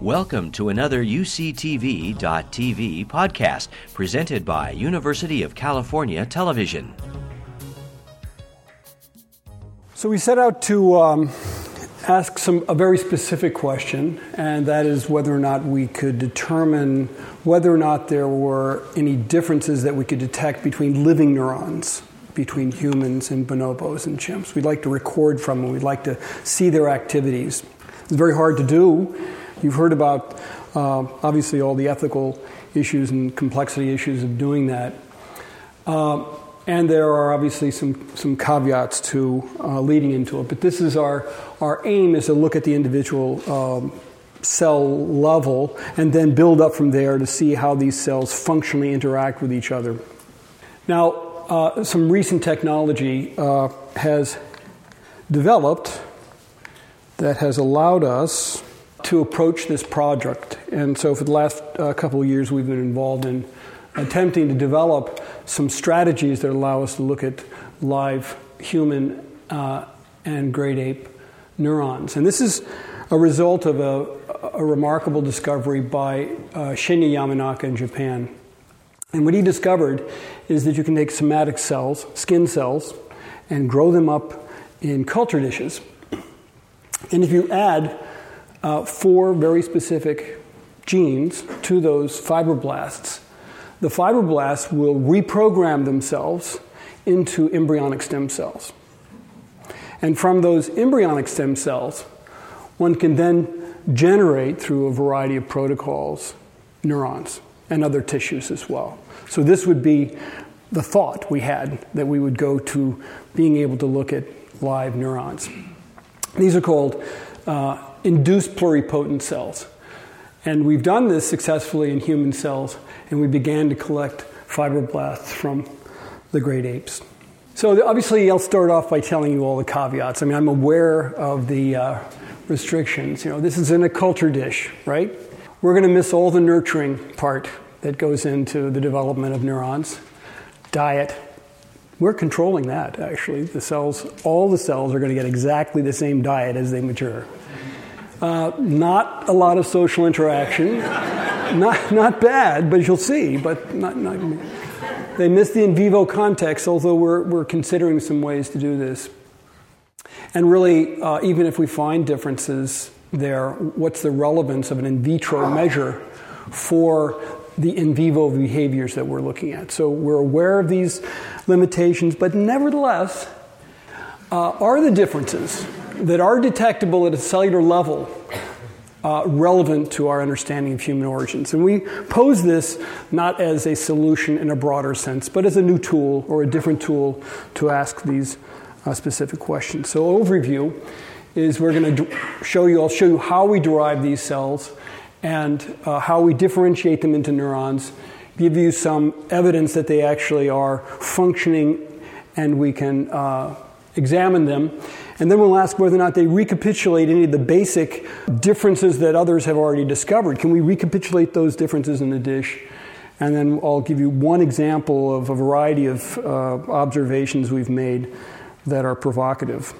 Welcome to another UCTV.tv podcast presented by University of California Television. So we set out to um, ask some a very specific question, and that is whether or not we could determine whether or not there were any differences that we could detect between living neurons between humans and bonobos and chimps. We'd like to record from them. We'd like to see their activities. It's very hard to do. You've heard about uh, obviously all the ethical issues and complexity issues of doing that. Uh, and there are obviously some, some caveats to uh, leading into it. But this is our, our aim is to look at the individual um, cell level and then build up from there to see how these cells functionally interact with each other. Now, uh, some recent technology uh, has developed that has allowed us to approach this project. And so, for the last uh, couple of years, we've been involved in attempting to develop some strategies that allow us to look at live human uh, and great ape neurons. And this is a result of a, a remarkable discovery by uh, Shinya Yamanaka in Japan. And what he discovered is that you can take somatic cells, skin cells, and grow them up in culture dishes. And if you add uh, four very specific genes to those fibroblasts, the fibroblasts will reprogram themselves into embryonic stem cells. And from those embryonic stem cells, one can then generate through a variety of protocols neurons and other tissues as well. So, this would be the thought we had that we would go to being able to look at live neurons. These are called uh, induced pluripotent cells. And we've done this successfully in human cells, and we began to collect fibroblasts from the great apes. So, obviously, I'll start off by telling you all the caveats. I mean, I'm aware of the uh, restrictions. You know, this is in a culture dish, right? We're going to miss all the nurturing part that goes into the development of neurons. Diet. We're controlling that, actually. The cells, all the cells are going to get exactly the same diet as they mature. Uh, not a lot of social interaction. not, not bad, but you'll see, but not, not, they miss the in vivo context, although we're, we're considering some ways to do this. And really, uh, even if we find differences there, what's the relevance of an in vitro measure for the in vivo behaviors that we're looking at? So we're aware of these limitations, but nevertheless, uh, are the differences that are detectable at a cellular level uh, relevant to our understanding of human origins. And we pose this not as a solution in a broader sense, but as a new tool or a different tool to ask these uh, specific questions. So, overview is we're going to show you, I'll show you how we derive these cells and uh, how we differentiate them into neurons, give you some evidence that they actually are functioning and we can uh, examine them. And then we'll ask whether or not they recapitulate any of the basic differences that others have already discovered. Can we recapitulate those differences in the dish? And then I'll give you one example of a variety of uh, observations we've made that are provocative.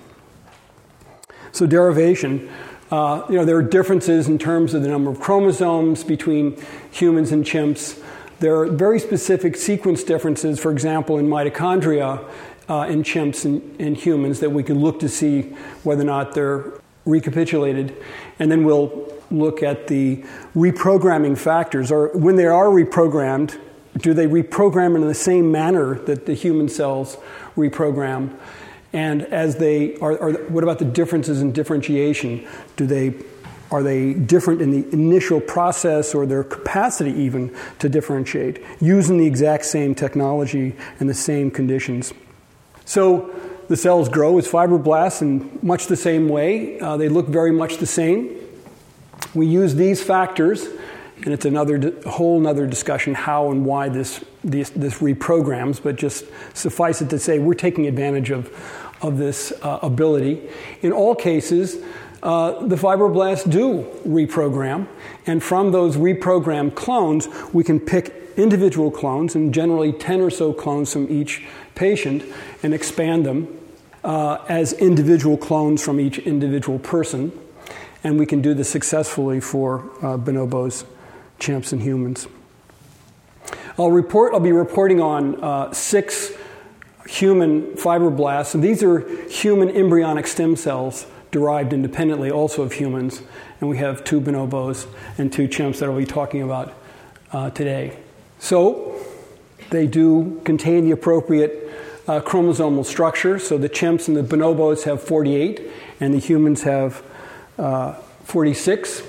So, derivation. Uh, you know, there are differences in terms of the number of chromosomes between humans and chimps. There are very specific sequence differences, for example, in mitochondria uh, in chimps and, and humans that we can look to see whether or not they're recapitulated. And then we'll look at the reprogramming factors, or when they are reprogrammed, do they reprogram in the same manner that the human cells reprogram? And as they are, are, what about the differences in differentiation? Do they are they different in the initial process or their capacity even to differentiate using the exact same technology and the same conditions? So the cells grow as fibroblasts in much the same way. Uh, they look very much the same. We use these factors, and it's another whole other discussion how and why this, this, this reprograms, but just suffice it to say we're taking advantage of, of this uh, ability. In all cases, uh, the fibroblasts do reprogram, and from those reprogrammed clones, we can pick individual clones, and generally 10 or so clones from each patient, and expand them uh, as individual clones from each individual person. and we can do this successfully for uh, bonobos, chimps, and humans. I'll report. I'll be reporting on uh, six human fibroblasts, and these are human embryonic stem cells derived independently, also of humans. And we have two bonobos and two chimps that I'll be talking about uh, today. So they do contain the appropriate uh, chromosomal structure. So the chimps and the bonobos have 48, and the humans have uh, 46.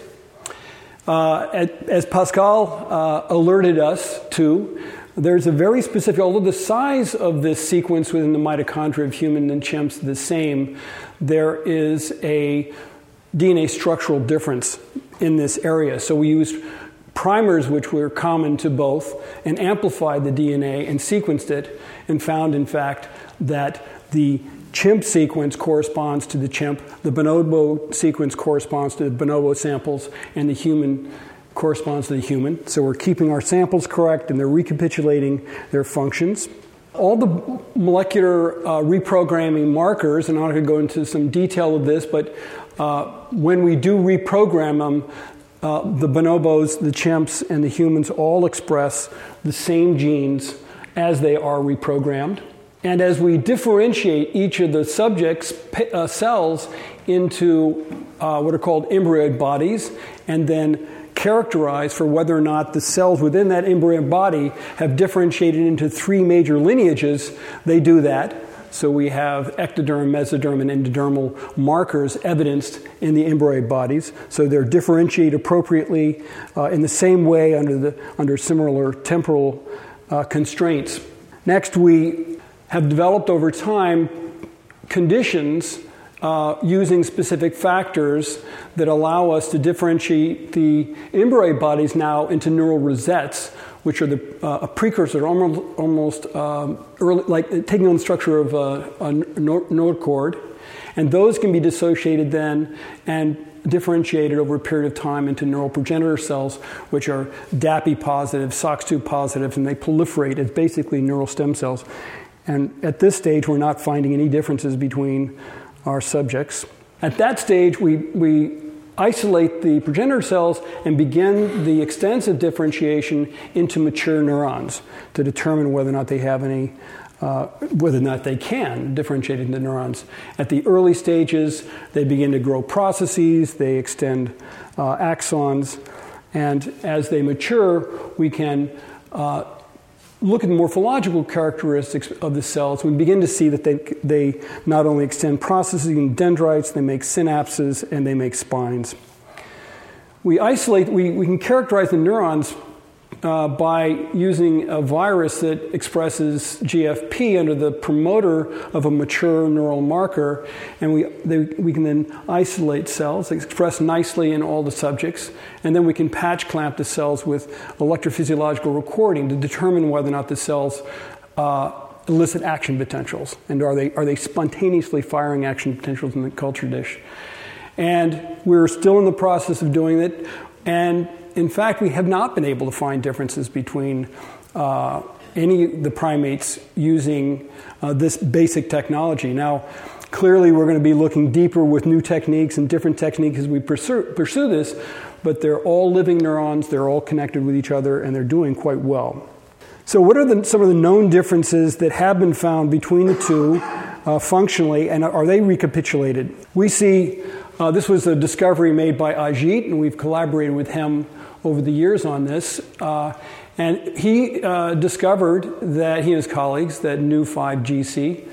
Uh, as Pascal uh, alerted us to, there's a very specific, although the size of this sequence within the mitochondria of human and chimps is the same, there is a DNA structural difference in this area. So we used primers, which were common to both, and amplified the DNA and sequenced it, and found, in fact, that the chimp sequence corresponds to the chimp, the bonobo sequence corresponds to the bonobo samples, and the human corresponds to the human. So we're keeping our samples correct and they're recapitulating their functions. All the molecular uh, reprogramming markers, and I'm not going to go into some detail of this, but uh, when we do reprogram them, uh, the bonobos, the chimps, and the humans all express the same genes as they are reprogrammed. And as we differentiate each of the subjects' uh, cells into uh, what are called embryoid bodies, and then characterize for whether or not the cells within that embryoid body have differentiated into three major lineages, they do that. So we have ectoderm, mesoderm, and endodermal markers evidenced in the embryoid bodies. So they're differentiated appropriately uh, in the same way under, the, under similar temporal uh, constraints. Next, we have developed over time conditions uh, using specific factors that allow us to differentiate the embryoid bodies now into neural rosettes, which are the, uh, a precursor, almost, almost um, early, like taking on the structure of a, a notochord. And those can be dissociated then and differentiated over a period of time into neural progenitor cells, which are DAPI positive, SOX2 positive, and they proliferate as basically neural stem cells. And at this stage, we're not finding any differences between our subjects. At that stage, we, we isolate the progenitor cells and begin the extensive differentiation into mature neurons to determine whether or not they have any, uh, whether or not they can differentiate into neurons. At the early stages, they begin to grow processes, they extend uh, axons, and as they mature, we can uh, look at the morphological characteristics of the cells, we begin to see that they, they not only extend processing dendrites, they make synapses, and they make spines. We isolate, we, we can characterize the neurons uh, by using a virus that expresses GFP under the promoter of a mature neural marker, and we, they, we can then isolate cells express nicely in all the subjects, and then we can patch clamp the cells with electrophysiological recording to determine whether or not the cells uh, elicit action potentials, and are they, are they spontaneously firing action potentials in the culture dish. And we're still in the process of doing it, and in fact, we have not been able to find differences between uh, any of the primates using uh, this basic technology. Now, clearly, we're going to be looking deeper with new techniques and different techniques as we pursue, pursue this, but they're all living neurons, they're all connected with each other, and they're doing quite well. So, what are the, some of the known differences that have been found between the two uh, functionally, and are they recapitulated? We see uh, this was a discovery made by Ajit, and we've collaborated with him over the years on this. Uh, and he uh, discovered that he and his colleagues that Neu5Gc,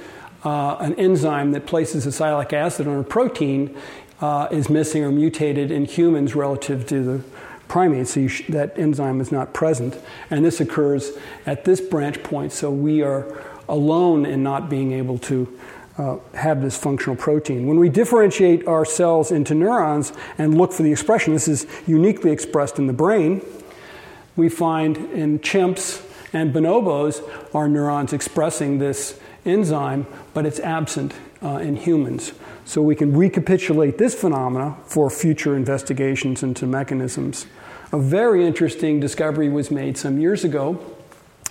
uh, an enzyme that places a sialic acid on a protein, uh, is missing or mutated in humans relative to the primates. So sh- that enzyme is not present. And this occurs at this branch point, so we are alone in not being able to uh, have this functional protein. When we differentiate our cells into neurons and look for the expression, this is uniquely expressed in the brain. We find in chimps and bonobos our neurons expressing this enzyme, but it's absent uh, in humans. So we can recapitulate this phenomena for future investigations into mechanisms. A very interesting discovery was made some years ago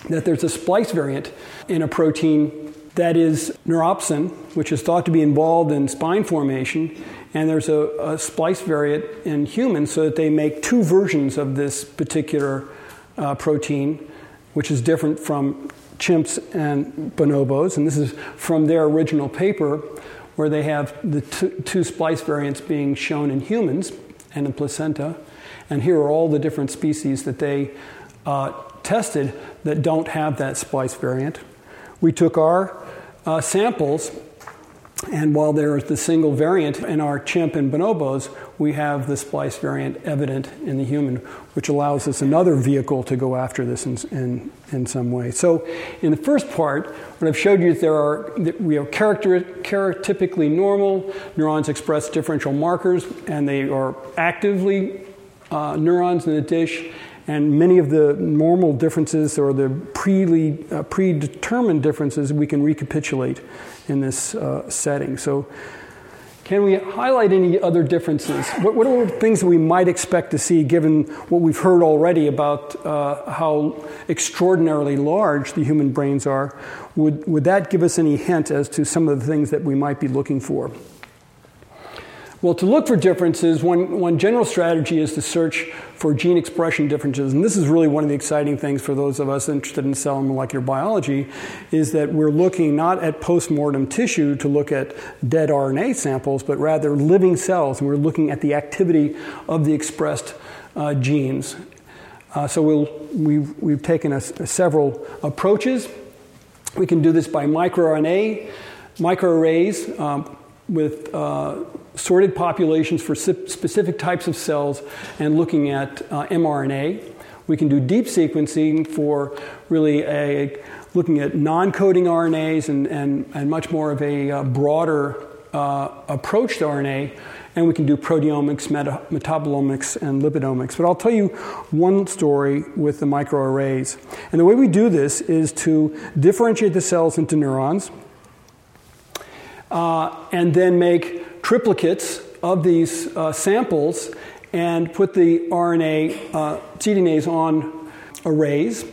that there's a splice variant in a protein that is neuropsin, which is thought to be involved in spine formation, and there's a, a splice variant in humans so that they make two versions of this particular uh, protein, which is different from chimps and bonobos. And this is from their original paper, where they have the two, two splice variants being shown in humans and in placenta. And here are all the different species that they uh, tested that don't have that splice variant. We took our uh, samples, and while there is the single variant in our chimp and bonobos, we have the splice variant evident in the human, which allows us another vehicle to go after this in, in, in some way. So, in the first part, what I've showed you is there are we have character, characteristically normal neurons express differential markers, and they are actively uh, neurons in the dish and many of the normal differences or the pre- uh, predetermined differences we can recapitulate in this uh, setting. So, can we highlight any other differences? What, what, are things that we might expect to see given what we've heard already about uh, how extraordinarily large the human brains are? Would, would that give us any hint as to some of the things that we might be looking for? Well, to look for differences, one, one general strategy is to search for gene expression differences. And this is really one of the exciting things for those of us interested in cell and molecular biology, is that we're looking not at postmortem tissue to look at dead RNA samples, but rather living cells. And we're looking at the activity of the expressed uh, genes. Uh, so we'll, we've, we've taken a, a several approaches. We can do this by microRNA, microarrays um, with uh, sorted populations for specific types of cells and looking at uh, mRNA. We can do deep sequencing for really a, looking at non coding RNAs and, and, and much more of a uh, broader uh, approach to RNA. And we can do proteomics, meta- metabolomics, and lipidomics. But I'll tell you one story with the microarrays. And the way we do this is to differentiate the cells into neurons uh, and then make triplicates of these uh, samples and put the RNA uh, cDNAs on arrays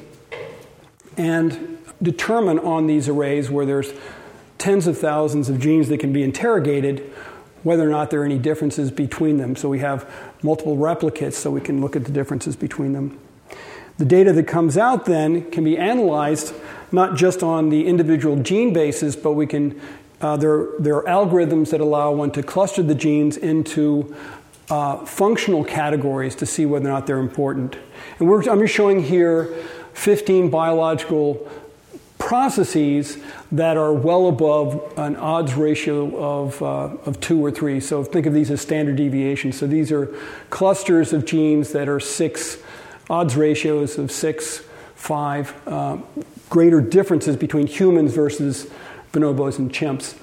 and determine on these arrays where there's tens of thousands of genes that can be interrogated whether or not there are any differences between them. So we have multiple replicates so we can look at the differences between them. The data that comes out then can be analyzed not just on the individual gene basis, but we can uh, there, there, are algorithms that allow one to cluster the genes into uh, functional categories to see whether or not they're important. And I'm just showing here 15 biological processes that are well above an odds ratio of, uh, of two or three. So think of these as standard deviations. So these are clusters of genes that are six, odds ratios of six, five, uh, greater differences between humans versus bonobos and chimps.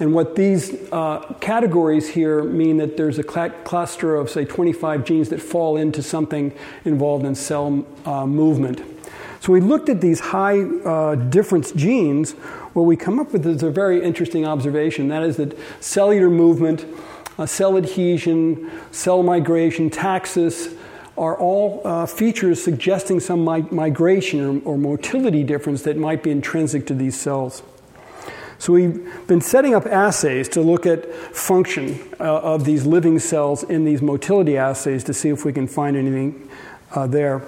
And what these uh, categories here mean that there's a cl- cluster of, say, 25 genes that fall into something involved in cell uh, movement. So we looked at these high uh, difference genes. What we come up with is a very interesting observation. That is that cellular movement, uh, cell adhesion, cell migration, taxis, are all uh, features suggesting some mi- migration or, or motility difference that might be intrinsic to these cells. So we've been setting up assays to look at function uh, of these living cells in these motility assays to see if we can find anything uh, there.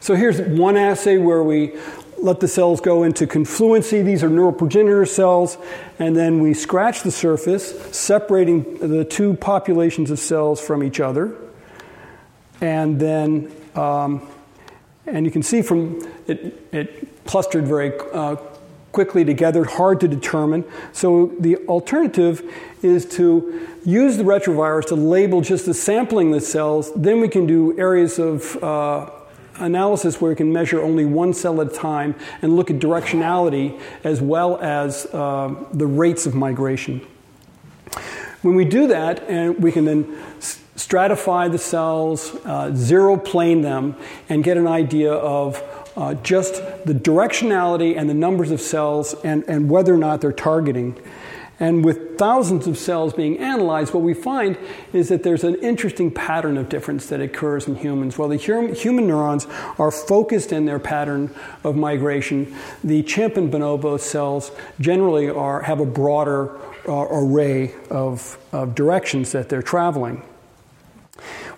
So here's one assay where we let the cells go into confluency. These are neuroprogenitor cells, and then we scratch the surface, separating the two populations of cells from each other. And then, um, and you can see from it, it clustered very uh, quickly together, hard to determine. So the alternative is to use the retrovirus to label just the sampling of the cells. Then we can do areas of uh, analysis where we can measure only one cell at a time and look at directionality as well as uh, the rates of migration. When we do that, and we can then stratify the cells, uh, zero plane them, and get an idea of uh, just the directionality and the numbers of cells and, and whether or not they're targeting. And with thousands of cells being analyzed, what we find is that there's an interesting pattern of difference that occurs in humans. While the human neurons are focused in their pattern of migration, the chimp and bonobo cells generally are, have a broader uh, array of, of directions that they're traveling.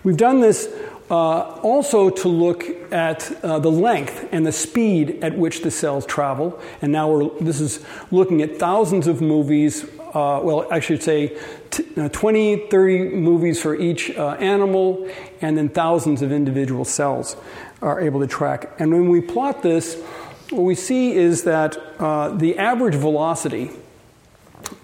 We've done this uh, also to look at uh, the length and the speed at which the cells travel. And now we're, this is looking at thousands of movies, uh, well, I should say t- uh, 20, 30 movies for each uh, animal, and then thousands of individual cells are able to track. And when we plot this, what we see is that uh, the average velocity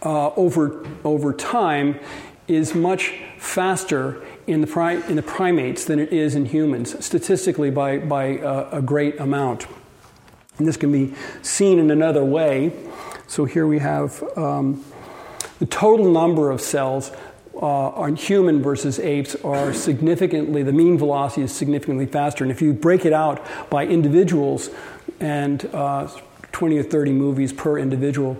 over, over time is much faster in the, pri- in the primates than it is in humans, statistically by, by uh, a great amount. And this can be seen in another way. So here we have um, the total number of cells uh, on human versus apes are significantly, the mean velocity is significantly faster. And if you break it out by individuals and uh, 20 or 30 movies per individual.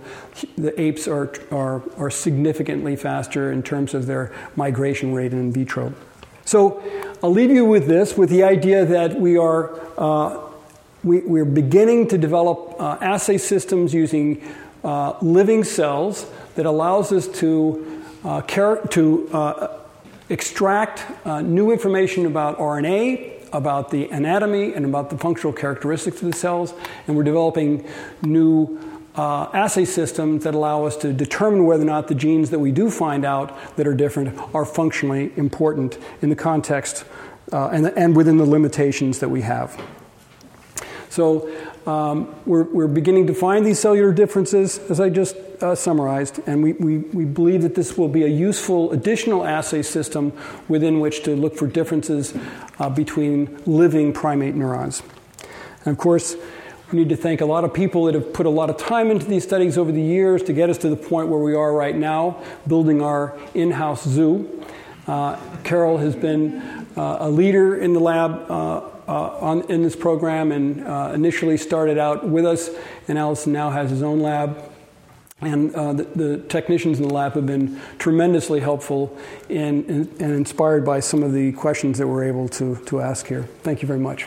The apes are, are, are significantly faster in terms of their migration rate in vitro. So I'll leave you with this, with the idea that we are uh, we, we're beginning to develop uh, assay systems using uh, living cells that allows us to, uh, to uh, extract uh, new information about RNA, about the anatomy and about the functional characteristics of the cells, and we're developing new uh, assay systems that allow us to determine whether or not the genes that we do find out that are different are functionally important in the context uh, and, and within the limitations that we have. So um, we're, we're, beginning to find these cellular differences, as I just uh, summarized, and we, we, we, believe that this will be a useful additional assay system within which to look for differences uh, between living primate neurons. And of course, we need to thank a lot of people that have put a lot of time into these studies over the years to get us to the point where we are right now, building our in house zoo. Uh, Carol has been uh, a leader in the lab uh, on, in this program and uh, initially started out with us, and Alysson now has his own lab. And uh, the, the, technicians in the lab have been tremendously helpful in, in, and inspired by some of the questions that we're able to, to ask here. Thank you very much.